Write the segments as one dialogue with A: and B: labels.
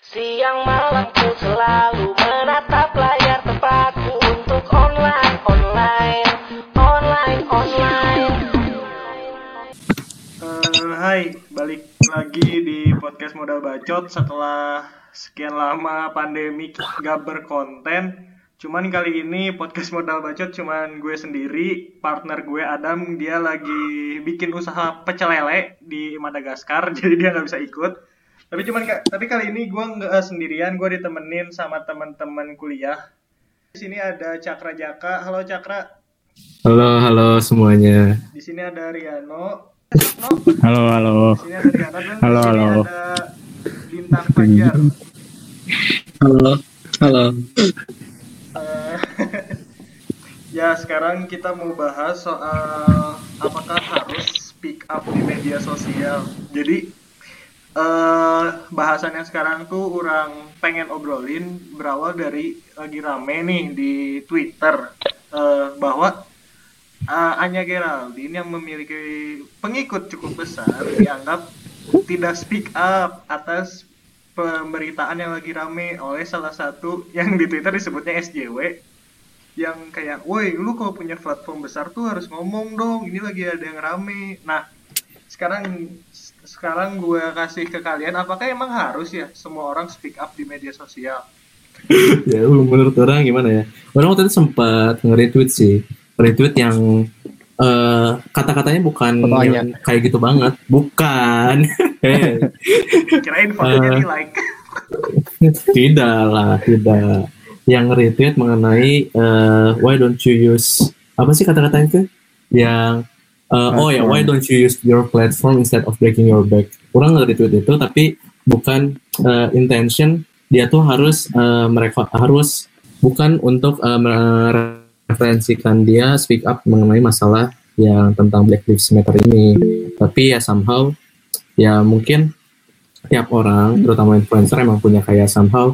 A: Siang malam ku selalu menatap layar tempatku untuk online, online, online, online.
B: Eh, hai, balik lagi di podcast Modal Bacot setelah sekian lama pandemi gak berkonten. Cuman kali ini podcast Modal Bacot cuman gue sendiri, partner gue Adam dia lagi bikin usaha pecel lele di Madagaskar, jadi dia nggak bisa ikut. Tapi cuman tapi kali ini gue nggak sendirian, gue ditemenin sama teman-teman kuliah. Di sini ada Cakra Jaka. Halo Cakra.
C: Halo, halo semuanya.
B: Di sini ada Riano. Eh, No,
D: Halo, halo.
B: Di sini ada Riana dan
D: Halo,
B: di sini
D: halo.
B: ada Bintang Fajar.
C: Halo, halo.
B: Eh, ya sekarang kita mau bahas soal apakah harus speak up di media sosial. Jadi eh bahasan yang sekarang tuh orang pengen obrolin berawal dari lagi rame nih di Twitter eh, bahwa eh, Anya Geraldine yang memiliki pengikut cukup besar dianggap tidak speak up atas pemberitaan yang lagi rame oleh salah satu yang di Twitter disebutnya SJW yang kayak, woi lu kalau punya platform besar tuh harus ngomong dong, ini lagi ada yang rame. Nah, sekarang sekarang gue kasih ke kalian, apakah emang harus ya semua orang speak up di media sosial?
C: Ya, menurut orang gimana ya? Orang waktu itu sempat nge-retweet sih. Retweet yang eh, kata-katanya bukan yang kayak gitu banget. Bukan. Eh,
B: Kirain fotonya
C: Eh.
B: di like.
C: tidak lah, tidak. Yang retweet mengenai eh, why don't you use apa sih kata-katanya itu? Yang eh, oh ya, why don't you use your platform instead of breaking your back? Orang nge-retweet itu tapi bukan eh, intention dia tuh harus eh, mereka harus bukan untuk eh, mereferensikan dia speak up mengenai masalah yang tentang Black Lives Matter ini. Tapi ya somehow ya mungkin tiap orang terutama influencer emang punya kayak somehow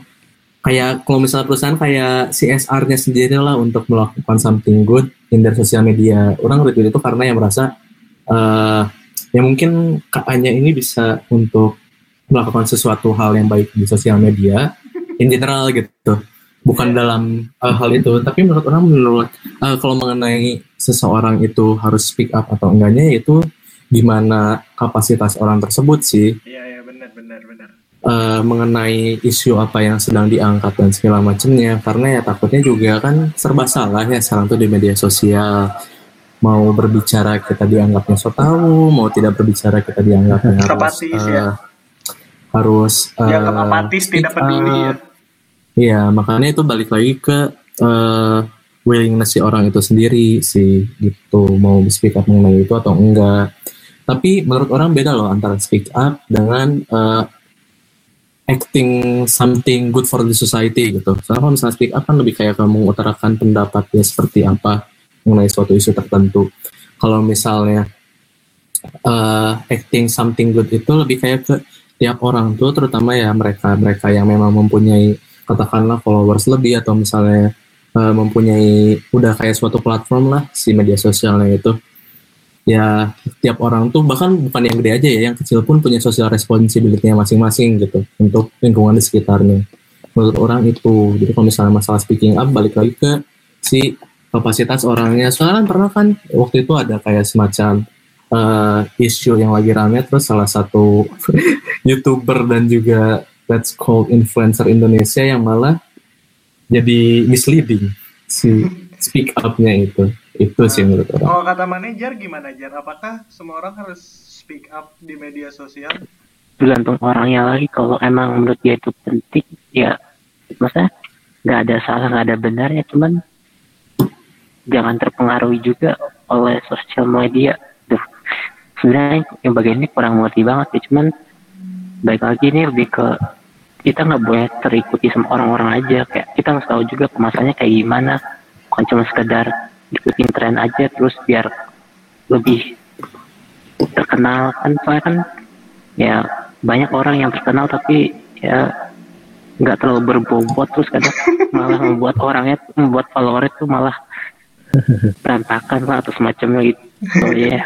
C: kayak kalau misalnya perusahaan kayak CSR-nya sendiri lah untuk melakukan something good in their social media. Orang retweet itu karena yang merasa eh ya mungkin kakaknya ini bisa untuk melakukan sesuatu hal yang baik di sosial media in general gitu. Bukan dalam eh, hal itu. Tapi menurut orang menurut eh, kalau mengenai seseorang itu harus speak up atau enggaknya itu gimana kapasitas orang tersebut sih.
B: Iya, iya benar benar benar.
C: Eh, mengenai isu apa yang sedang diangkat dan segala macamnya. Karena ya takutnya juga kan serba salah ya sekarang tuh di media sosial. Mau berbicara kita dianggapnya so tahu mau tidak berbicara kita dianggapnya harus
B: Apatis,
C: eh,
B: ya.
C: harus eh,
B: Dianggap apatis, tidak
C: speak
B: peduli ya.
C: Iya makanya itu balik lagi ke eh, willingness si orang itu sendiri sih gitu. Mau speak up mengenai itu atau enggak. Tapi menurut orang beda loh antara speak up dengan eh, acting something good for the society gitu. Soalnya kalau misalnya speak up kan lebih kayak kamu mengutarakan pendapatnya seperti apa mengenai suatu isu tertentu. Kalau misalnya eh, acting something good itu lebih kayak ke tiap orang tuh terutama ya mereka mereka yang memang mempunyai katakanlah followers lebih atau misalnya eh, mempunyai udah kayak suatu platform lah si media sosialnya itu ya tiap orang tuh bahkan bukan yang gede aja ya yang kecil pun punya social responsibility-nya masing-masing gitu untuk lingkungan di sekitarnya. Menurut orang itu jadi kalau misalnya masalah speaking up balik lagi ke si kapasitas orangnya. Soalnya kan pernah kan waktu itu ada kayak semacam eh, isu yang lagi rame terus salah satu youtuber dan juga let's call influencer Indonesia yang malah jadi misleading si speak up-nya itu. Itu sih menurut orang.
B: Kalau kata manajer gimana Jar? Apakah semua orang harus speak up di media sosial?
E: tergantung orangnya lagi. Kalau emang menurut dia itu penting ya masa nggak ada salah nggak ada benarnya. Cuman jangan terpengaruhi juga oleh sosial media. Duh, sebenarnya yang bagian ini kurang mengerti banget ya cuman baik lagi ini lebih ke kita nggak boleh terikuti sama orang-orang aja. Kayak kita harus tahu juga kemasannya kayak gimana bukan cuma sekedar ikutin tren aja terus biar lebih terkenal kan soalnya kan ya banyak orang yang terkenal tapi ya nggak terlalu berbobot terus kadang malah membuat orangnya membuat follower itu malah berantakan lah atau semacamnya gitu so ya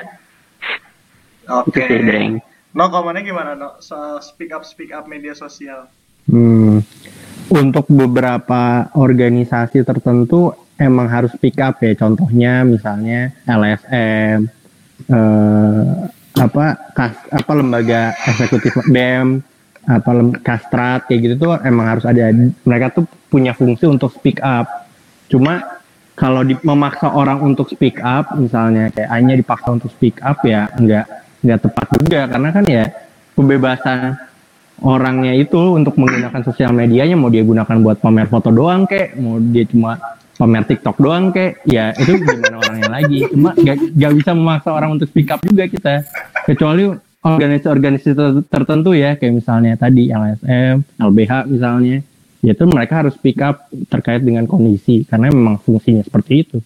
B: Oke.
E: itu sih
B: No, komennya gimana, No? Soal speak up, speak up media sosial.
D: Hmm. Untuk beberapa organisasi tertentu emang harus pick up ya. Contohnya misalnya LSM, eh, apa kas, apa lembaga eksekutif BEM, apa lem, kastrat kayak gitu tuh emang harus ada. Mereka tuh punya fungsi untuk speak up. Cuma kalau di, memaksa orang untuk speak up, misalnya kayak hanya dipaksa untuk speak up ya nggak nggak tepat juga karena kan ya kebebasan orangnya itu untuk menggunakan sosial medianya mau dia gunakan buat pamer foto doang kek mau dia cuma pamer TikTok doang kek. Ya itu gimana orangnya lagi? Cuma gak, gak bisa memaksa orang untuk speak up juga kita. Kecuali organisasi-organisasi ter- tertentu ya kayak misalnya tadi LSM, LBH misalnya. Ya itu mereka harus speak up terkait dengan kondisi karena memang fungsinya seperti itu.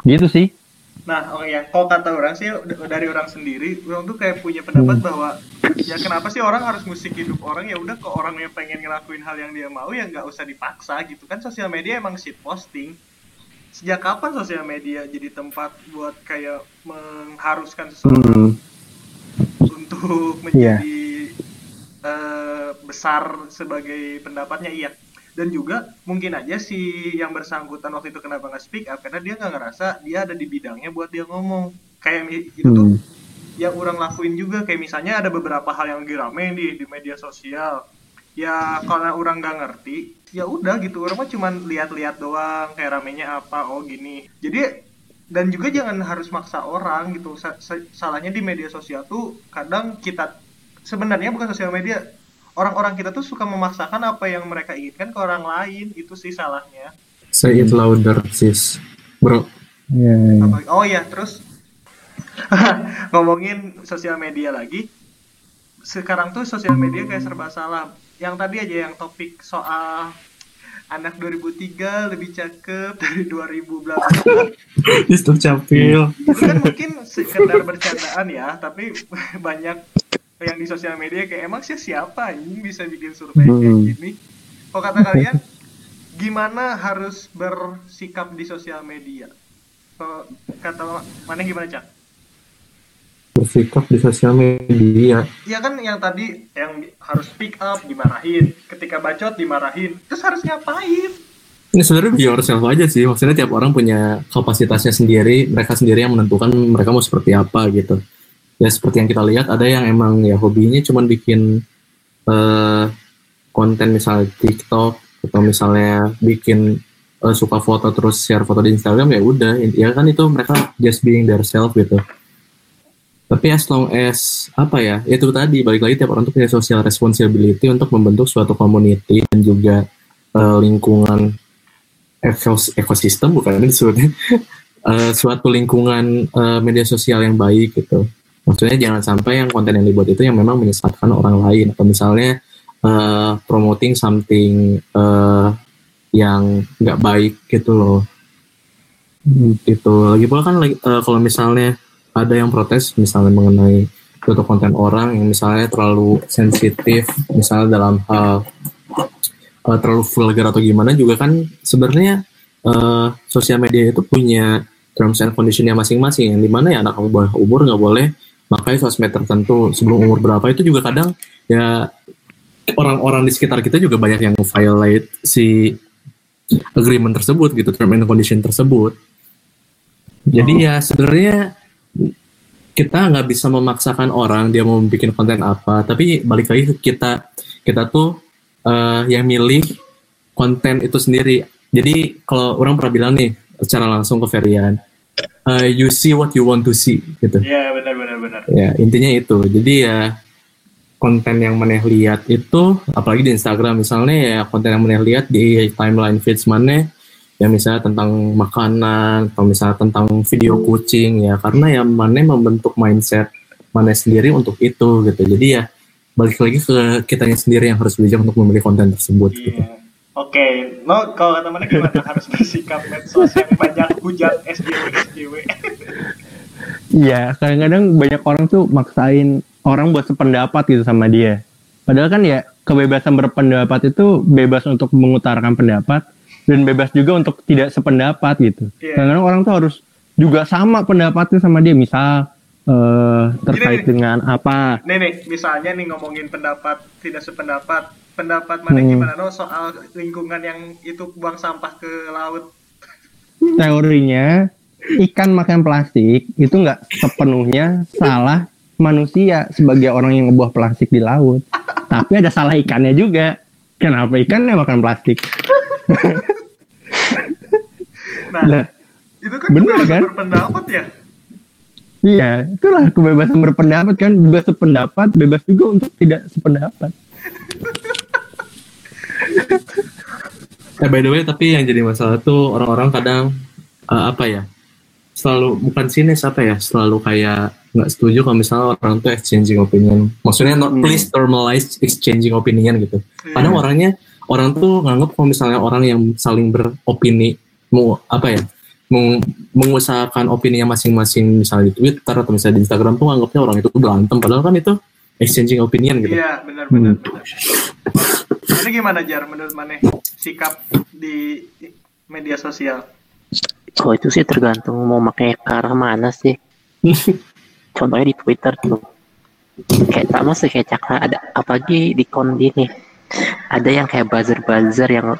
D: Gitu sih
B: Nah, oh ya, kalau kata orang sih dari orang sendiri, orang tuh kayak punya pendapat bahwa ya kenapa sih orang harus musik hidup orang? Ya udah ke orang yang pengen ngelakuin hal yang dia mau ya nggak usah dipaksa gitu kan. Sosial media emang shit posting. Sejak kapan sosial media jadi tempat buat kayak mengharuskan seseorang
D: hmm.
B: untuk menjadi eh, besar sebagai pendapatnya? Iya dan juga mungkin aja si yang bersangkutan waktu itu kenapa nggak speak up karena dia nggak ngerasa dia ada di bidangnya buat dia ngomong. Kayak itu tuh
D: Hmm.
B: yang orang lakuin juga. Kayak misalnya ada beberapa hal yang lagi rame nih di media sosial. Ya kalau orang nggak ngerti ya udah gitu. Orang mah cuman lihat-lihat doang kayak ramenya apa oh gini. Jadi dan juga jangan harus maksa orang gitu. Sa- sa- salahnya di media sosial tuh kadang kita sebenarnya bukan sosial media orang-orang kita tuh suka memaksakan apa yang mereka inginkan ke orang lain itu sih salahnya
C: Say it louder, sis. Bro,
D: Ya, ya.
B: Apa- oh ya terus ngomongin sosial media lagi sekarang tuh sosial media kayak serba salah yang tadi aja yang topik soal anak 2003 lebih cakep dari 2000 bla bla bla.
C: Mister Capil.
B: itu kan mungkin sekedar bercandaan ya tapi banyak yang di sosial media kayak emang sih siapa ini bisa bikin survei kayak
D: Hmm.
B: gini kok kata kalian gimana harus bersikap di sosial media Kok kata mana gimana cak
C: Bersikap di sosial media.
B: ya kan yang tadi yang harus speak up dimarahin ketika bacot dimarahin terus harus ngapain
C: Ini sebenarnya be yourself aja sih. Maksudnya tiap orang punya kapasitasnya sendiri. Mereka sendiri yang menentukan mereka mau seperti apa gitu. Ya seperti yang kita lihat ada yang emang ya hobinya cuman bikin eh, konten misalnya TikTok atau misalnya bikin eh, suka foto terus share foto di Instagram ya udah. Ya kan itu mereka just being their self gitu. Tapi as long as apa ya itu tadi balik lagi tiap orang tuh punya social responsibility untuk membentuk suatu community dan juga eh, lingkungan ekos- ekosistem bukan ini disebutnya eh, suatu lingkungan eh, media sosial yang baik gitu. Maksudnya jangan sampai yang konten yang dibuat itu yang memang menyesatkan orang lain atau misalnya eh, promoting something eh, yang nggak baik gitu loh. Gitu. Lagi pula kan eh, kalau misalnya ada yang protes misalnya mengenai suatu konten orang yang misalnya terlalu sensitif misalnya dalam hal uh, terlalu vulgar atau gimana juga kan sebenarnya uh, sosial media itu punya terms and conditionnya masing-masing yang di mana ya anak bawah umur nggak boleh pakai sosmed tertentu sebelum umur berapa itu juga kadang ya orang-orang di sekitar kita juga banyak yang violate si agreement tersebut gitu term and condition tersebut. Jadi ya sebenarnya kita nggak bisa memaksakan orang dia mau bikin konten apa tapi balik lagi ke kita kita tuh eh, yang milih konten itu sendiri. Jadi kalau orang pernah bilang nih secara langsung ke Ferian eh, you see what you want to see gitu.
B: Ya benar benar benar.
C: Ya intinya itu. Jadi ya konten yang maneh lihat itu apalagi di Instagram misalnya ya konten yang maneh lihat di timeline feeds maneh ya misalnya tentang makanan atau misalnya tentang video kucing ya karena ya maneh membentuk mindset maneh sendiri untuk itu gitu. Jadi ya balik lagi ke kitanya sendiri yang harus bijak untuk memilih konten tersebut gitu
B: Oke, no kalau kata mana gimana harus bersikap medsos yang banyak hujat SJW SJW.
D: Iya, kadang-kadang banyak orang tuh maksain orang buat sependapat gitu sama dia. Padahal kan ya kebebasan berpendapat itu bebas untuk mengutarakan pendapat dan bebas juga untuk tidak sependapat gitu.
B: Iya.
D: Kadang-kadang orang tuh harus juga sama pendapatnya sama dia. Misal eh, terkait
B: Gini,
D: dengan apa
B: Nih nih, misalnya nih ngomongin pendapat tidak sependapat, pendapat mana
D: Hmm.
B: gimana no soal lingkungan yang itu buang sampah ke laut.
D: teorinya ikan makan plastik itu nggak sepenuhnya salah manusia sebagai orang yang ngebuang plastik di laut tapi ada salah ikannya juga kenapa ikannya makan plastik
B: Nah,
D: Nah,
B: itu kan
D: bener kan?
B: berpendapat ya.
D: iya itulah kebebasan berpendapat kan bebas sependapat bebas juga untuk tidak sependapat
C: Eh by the way tapi yang jadi masalah tuh orang-orang kadang eh, apa ya selalu bukan sinis apa ya selalu kayak nggak setuju kalau misalnya orang tuh exchanging opinion. Maksudnya not
D: Hmm.
C: please normalize exchanging opinion gitu. Karena orangnya orang tuh nganggap kalau misalnya orang yang saling beropini mau apa ya meng- mengusahakan opininya masing-masing misalnya di Twitter atau misalnya di Instagram tuh nganggapnya orang itu berantem padahal kan itu exchanging opinion gitu
B: Iya, benar benar.
D: Hmm.
B: gimana Jar menurut Maneh sikap di media sosial?
E: Kalau itu sih tergantung mau pakai ke arah mana sih. Contohnya di Twitter tuh. Kayak sama sih kayak cakra ada apalagi di kon gini. Ada yang kayak buzzer-buzzer yang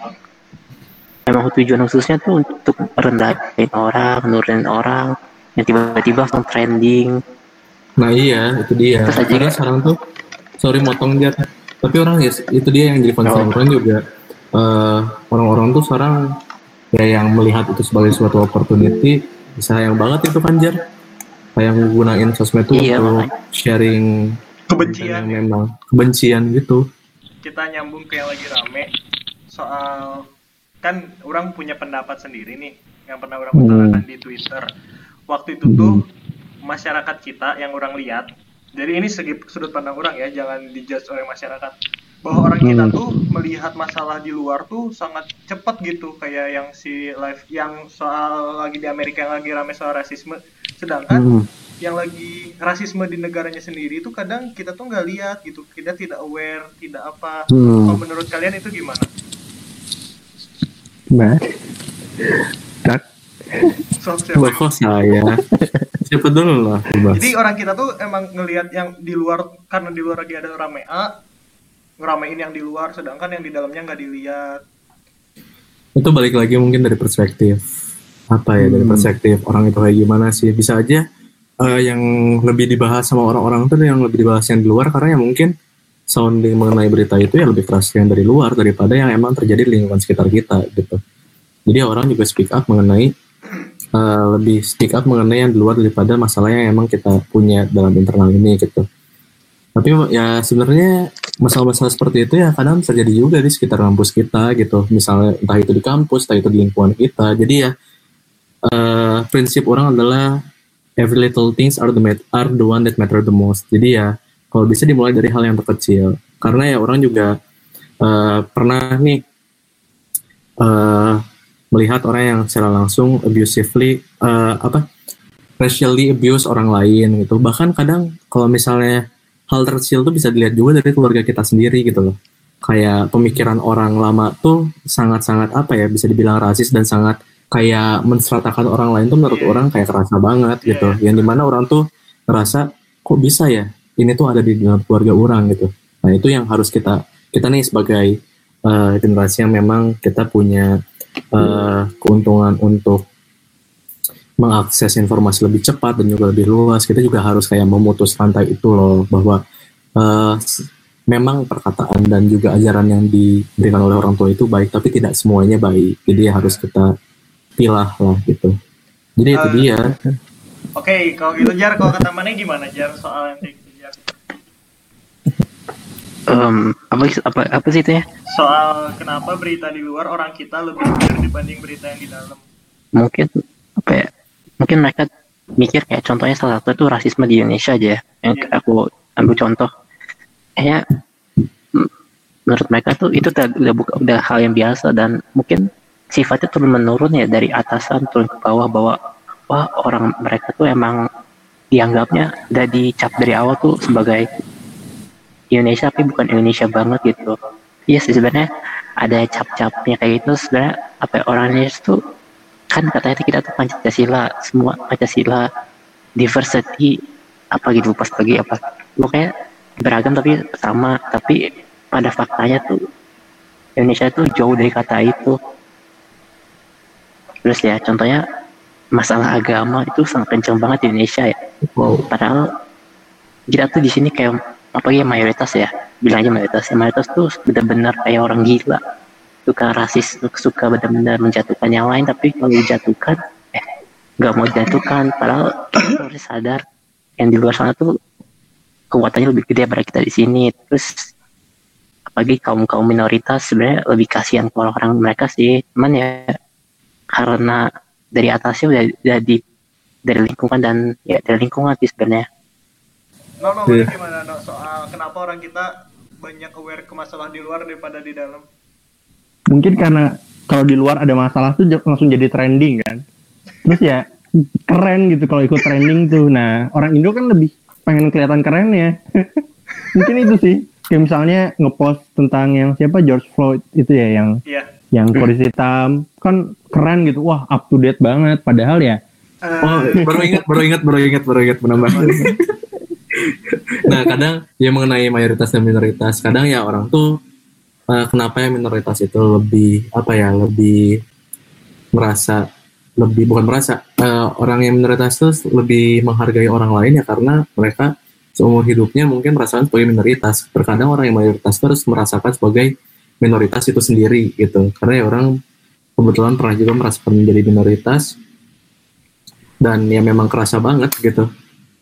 E: emang tujuan khususnya tuh untuk rendahin orang, nurunin orang, yang tiba-tiba langsung trending.
C: Nah iya itu dia. Karena
E: kan?
C: sekarang tuh sorry motong dia. Tapi orang ya itu dia yang jadi concern
E: Oh.
C: orang juga. eh, orang-orang tuh sekarang ya yang melihat itu sebagai suatu opportunity sayang banget itu kan Jar. Kayak nggunain sosmed tuh
E: Iya,
C: untuk
E: makanya.
C: sharing
B: Kebencian
C: yang
B: ya.
C: memang kebencian gitu.
B: Kita nyambung ke yang lagi rame soal kan orang punya pendapat sendiri nih yang pernah orang
D: Hmm.
B: utarakan di Twitter. Waktu itu tuh masyarakat kita yang orang lihat. Jadi ini segi sudut pandang orang ya, jangan dijudge oleh masyarakat. Bahwa orang kita
D: Hmm.
B: tuh melihat masalah di luar tuh sangat cepat gitu, kayak yang si live yang soal lagi di Amerika yang lagi rame soal rasisme. Sedangkan
D: Hmm.
B: yang lagi rasisme di negaranya sendiri itu kadang kita tuh nggak lihat gitu, kita tidak aware, tidak apa.
D: Hmm.
B: Kalau menurut kalian itu gimana?
D: Gimana? Tak.
B: Sok siapa?
C: Saya? Siapa dulu lah bebas.
B: Jadi orang kita tuh emang ngelihat yang di luar karena di luar lagi ada rame A, ngeramein yang di luar, sedangkan yang di dalamnya nggak dilihat.
C: itu balik lagi mungkin dari perspektif apa ya dari
D: Hmm.
C: perspektif orang itu kayak gimana sih bisa aja eh, yang lebih dibahas sama orang-orang tuh yang lebih dibahas yang di luar karena ya mungkin sounding mengenai berita itu ya lebih keras yang dari luar daripada yang emang terjadi di lingkungan sekitar kita gitu jadi orang juga speak up mengenai eh, lebih speak up mengenai yang di luar daripada masalah yang emang kita punya dalam internal ini gitu. Tapi ya sebenarnya masalah-masalah seperti itu ya kadang terjadi juga di sekitar kampus kita gitu. Misalnya entah itu di kampus entah itu di lingkungan kita. Jadi ya eh, prinsip orang adalah every little things are the mat- are the one that matter the most. Jadi ya kalau bisa dimulai dari hal yang terkecil. Karena ya orang juga eh, pernah nih eh, melihat orang yang secara langsung abusively eh, apa racially abuse orang lain gitu bahkan kadang kalau misalnya hal terkecil tuh bisa dilihat juga dari keluarga kita sendiri gitu loh kayak pemikiran orang lama tuh sangat-sangat apa ya bisa dibilang rasis dan sangat kayak menseratakan orang lain tuh menurut
B: Iya.
C: orang kayak kerasa banget
B: Iya,
C: gitu
B: iya.
C: yang di mana orang tuh ngerasa kok bisa ya ini tuh ada di dalam keluarga orang gitu nah itu yang harus kita kita nih sebagai eh, generasi yang memang kita punya eh, keuntungan untuk mengakses informasi lebih cepat dan juga lebih luas. Kita juga harus kayak memutus rantai itu loh bahwa s- memang perkataan dan juga ajaran yang diberikan oleh orang tua itu baik tapi tidak semuanya baik. Jadi harus kita pilah lah gitu. Jadi itu
B: Eh,
C: dia.
B: Oke, kalau gitu Jar, kalau kata mana gimana Jar soal yang
E: Em, apa apa apa sih itu ya?
B: Soal kenapa berita di luar orang kita lebih benar dibanding berita yang di dalam.
E: Mungkin apa ya? Mungkin mereka mikir kayak contohnya salah satu itu rasisme di Indonesia aja ya. Yang
B: Iya.
E: aku ambil contoh. Kayaknya mm, menurut mereka tuh itu udah, buka- udah hal yang biasa dan mungkin sifatnya turun menurun ya dari atasan turun ke bawah bahwa wah orang mereka tuh emang dianggapnya udah dicap dari awal tuh sebagai Indonesia tapi bukan Indonesia banget gitu. Iya sih sebenarnya ada cap-capnya kayak gitu. Sebenarnya apa ya, orang Indonesia tuh kan katanya kita tuh Pancasila semua Pancasila diversity apa gitu pas pagi apa. Pokoknya beragam tapi sama. Tapi pada faktanya tuh Indonesia tuh jauh dari kata itu. Terus ya contohnya masalah agama itu sangat kenceng banget di Indonesia ya.
C: Wow.
E: padahal kita tuh di sini kayak apa ya mayoritas ya bilang aja mayoritas. Ya mayoritas tuh benar-benar kayak orang gila. Suka rasis suka benar-benar menjatuhkan yang lain tapi kalau dijatuhkan eh nggak mau dijatuhkan. Padahal kita harus sadar yang di luar sana tuh kekuatannya lebih gede daripada kita di sini. Terus apalagi kaum kaum minoritas sebenarnya lebih kasihan ke orang mereka sih. Cuman ya karena dari atasnya udah, udah di dari lingkungan dan ya dari lingkungan sih sebenarnya
B: No, no, menurut gimana no? Soal kenapa orang kita banyak aware ke masalah di luar daripada di dalam?
D: mungkin karena kalau di luar ada masalah tuh langsung jadi trending kan? Terus ya keren gitu kalau ikut trending tuh. Nah orang Indo kan lebih pengen kelihatan keren ya. Mungkin itu sih. Kayak misalnya ngepost tentang yang siapa George Floyd itu ya yang
B: Iya.
D: yang kulit hitam. Kan keren gitu. Wah up to date banget. Padahal ya
B: Eh,
C: Oh, baru ingat, baru ingat, baru ingat, baru ingat menambah. nah, kadang ya mengenai mayoritas dan minoritas, kadang ya orang tuh eh, kenapa ya minoritas itu lebih apa ya, lebih merasa lebih bukan merasa eh, orang yang minoritas itu lebih menghargai orang lain ya karena mereka seumur hidupnya mungkin merasakan sebagai minoritas. Terkadang orang yang mayoritas terus merasakan sebagai minoritas itu sendiri gitu. Karena ya orang kebetulan pernah juga merasakan menjadi minoritas dan ya memang kerasa banget gitu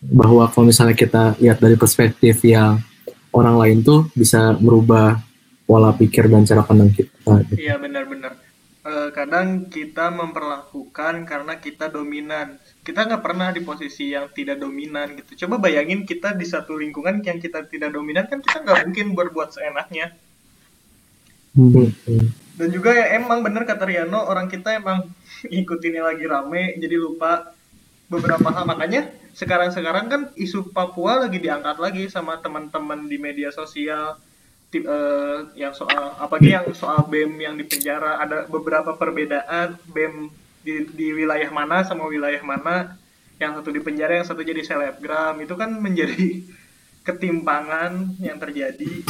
C: bahwa kalau misalnya kita lihat dari perspektif yang orang lain tuh bisa merubah pola pikir dan cara pandang kita gitu.
B: Iya benar-benar. Eh, kadang kita memperlakukan karena kita dominan. Kita nggak pernah di posisi yang tidak dominan gitu. Coba bayangin kita di satu lingkungan yang kita tidak dominan kan kita nggak mungkin berbuat seenaknya.
C: Hmm.
B: Dan juga ya emang bener kata Riano orang kita emang ikutinnya lagi rame jadi lupa beberapa hal makanya sekarang-sekarang kan isu Papua lagi diangkat lagi sama teman-teman di media sosial Tip- eh, yang soal apalagi yang soal BEM yang di penjara. Ada beberapa perbedaan BEM di, di wilayah mana sama wilayah mana. Yang satu di penjara yang satu jadi selebgram. Itu kan menjadi ketimpangan yang terjadi